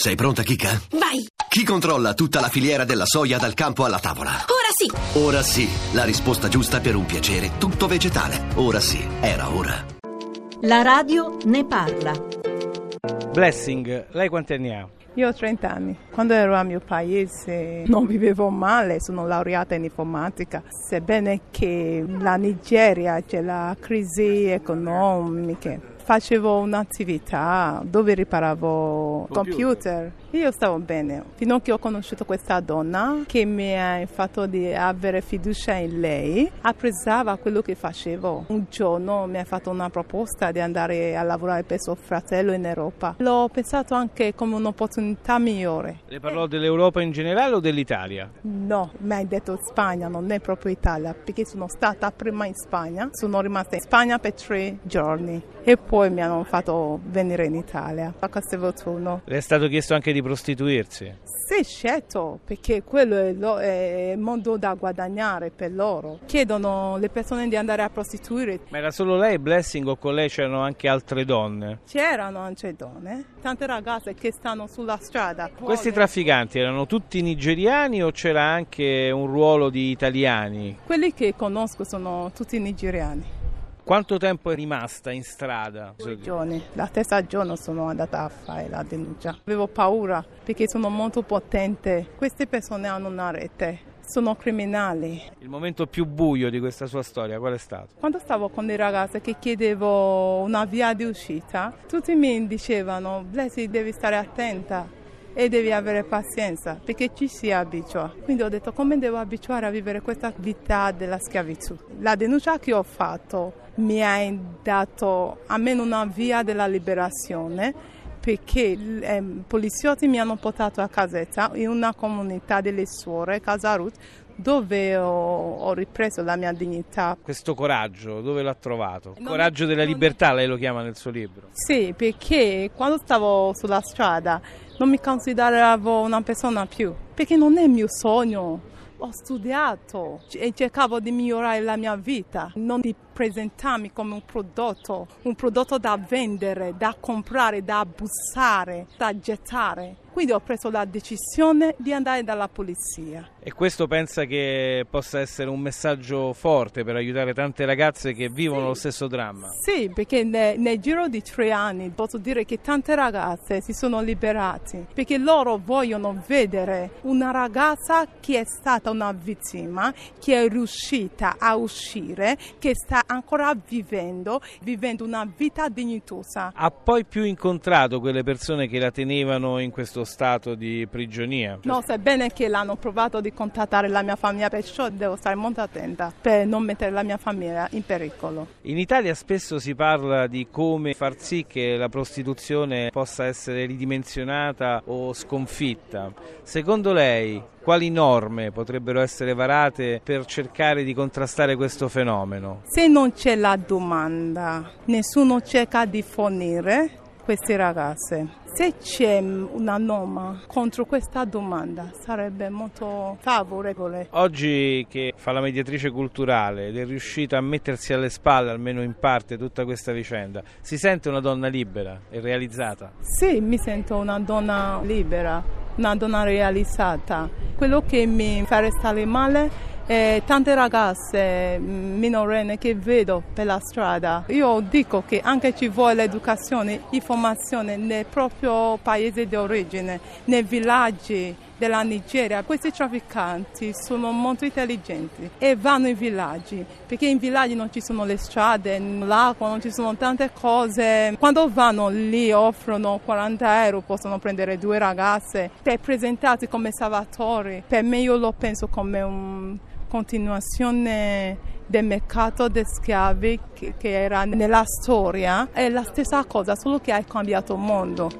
Sei pronta, Kika? Vai! Chi controlla tutta la filiera della soia dal campo alla tavola? Ora sì! Ora sì, la risposta giusta per un piacere tutto vegetale. Ora sì, era ora. La radio ne parla. Blessing, lei quanti anni ha? Io ho 30 anni. Quando ero al mio paese non vivevo male, sono laureata in informatica, sebbene che la Nigeria c'è la crisi economica. Facevo un'attività dove riparavo computer. computer. Io stavo bene, fino a che ho conosciuto questa donna che mi ha fatto di avere fiducia in lei, apprezzava quello che facevo. Un giorno mi ha fatto una proposta di andare a lavorare per suo fratello in Europa. L'ho pensato anche come un'opportunità migliore. Le parlò dell'Europa in generale o dell'Italia? No, mi hai detto Spagna, non è proprio Italia, perché sono stata prima in Spagna, sono rimasta in Spagna per tre giorni e poi mi hanno fatto venire in Italia a Castelvolturno. Le è stato chiesto anche di prostituirsi? Sì, certo, perché quello è, lo, è il modo da guadagnare per loro. Chiedono le persone di andare a prostituire. Ma era solo lei, Blessing, o con lei c'erano anche altre donne? C'erano anche donne, tante ragazze che stanno sulla strada. Questi trafficanti erano tutti nigeriani o c'era anche un ruolo di italiani? Quelli che conosco sono tutti nigeriani. Quanto tempo è rimasta in strada? Due giorni, la stessa giorno sono andata a fare la denuncia. Avevo paura perché sono molto potente. Queste persone hanno una rete, sono criminali. Il momento più buio di questa sua storia qual è stato? Quando stavo con le ragazze che chiedevo una via di uscita, tutti mi dicevano, Blessy devi stare attenta e devi avere pazienza perché ci si abitua. Quindi ho detto come devo abituare a vivere questa vita della schiavitù. La denuncia che ho fatto mi ha dato almeno una via della liberazione perché i eh, poliziotti mi hanno portato a casetta in una comunità delle suore, Casa Ruth, dove ho, ho, ripreso la mia dignità. Questo coraggio, dove l'ha trovato? Il coraggio della libertà, lei lo chiama nel suo libro. Sì, perché quando stavo sulla strada non mi consideravo una persona più, perché non è il mio sogno. Ho studiato e cercavo di migliorare la mia vita, non di presentarmi come un prodotto, un prodotto da vendere, da comprare, da bussare, da gettare. Quindi ho preso la decisione di andare dalla polizia. E questo pensa che possa essere un messaggio forte per aiutare tante ragazze che vivono sì. lo stesso dramma? Sì, perché nel, nel giro di tre anni posso dire che tante ragazze si sono liberate, perché loro vogliono vedere una ragazza che è stata una vittima, che è riuscita a uscire, che sta ancora vivendo, vivendo una vita dignitosa. Ha poi più incontrato quelle persone che la tenevano in questo stato di prigionia? No, sebbene che l'hanno provato di contattare la mia famiglia, perciò devo stare molto attenta per non mettere la mia famiglia in pericolo. In Italia spesso si parla di come far sì che la prostituzione possa essere ridimensionata o sconfitta. Secondo lei quali norme potrebbero essere varate per cercare di contrastare questo fenomeno? Se non c'è la domanda, nessuno cerca di fornire queste ragazze. Se c'è una norma contro questa domanda sarebbe molto favorevole. Oggi che fa la mediatrice culturale ed è riuscita a mettersi alle spalle, almeno in parte, tutta questa vicenda, si sente una donna libera e realizzata? Sì, mi sento una donna libera, una donna realizzata. Quello che mi fa restare male eh, tante ragazze minorenni che vedo per la strada. Io dico che anche ci vuole l'educazione, l'informazione nel proprio paese di origine, nei villaggi della Nigeria. Questi trafficanti sono molto intelligenti e vanno in villaggi perché in villaggi non ci sono le strade, l'acqua, non ci sono tante cose. Quando vanno lì offrono 40 euro, possono prendere due ragazze per presentarsi come salvatori. Per me io lo penso come un continuazione del mercato dei schiavi che, era nella storia, è la stessa cosa, solo che hai cambiato il mondo.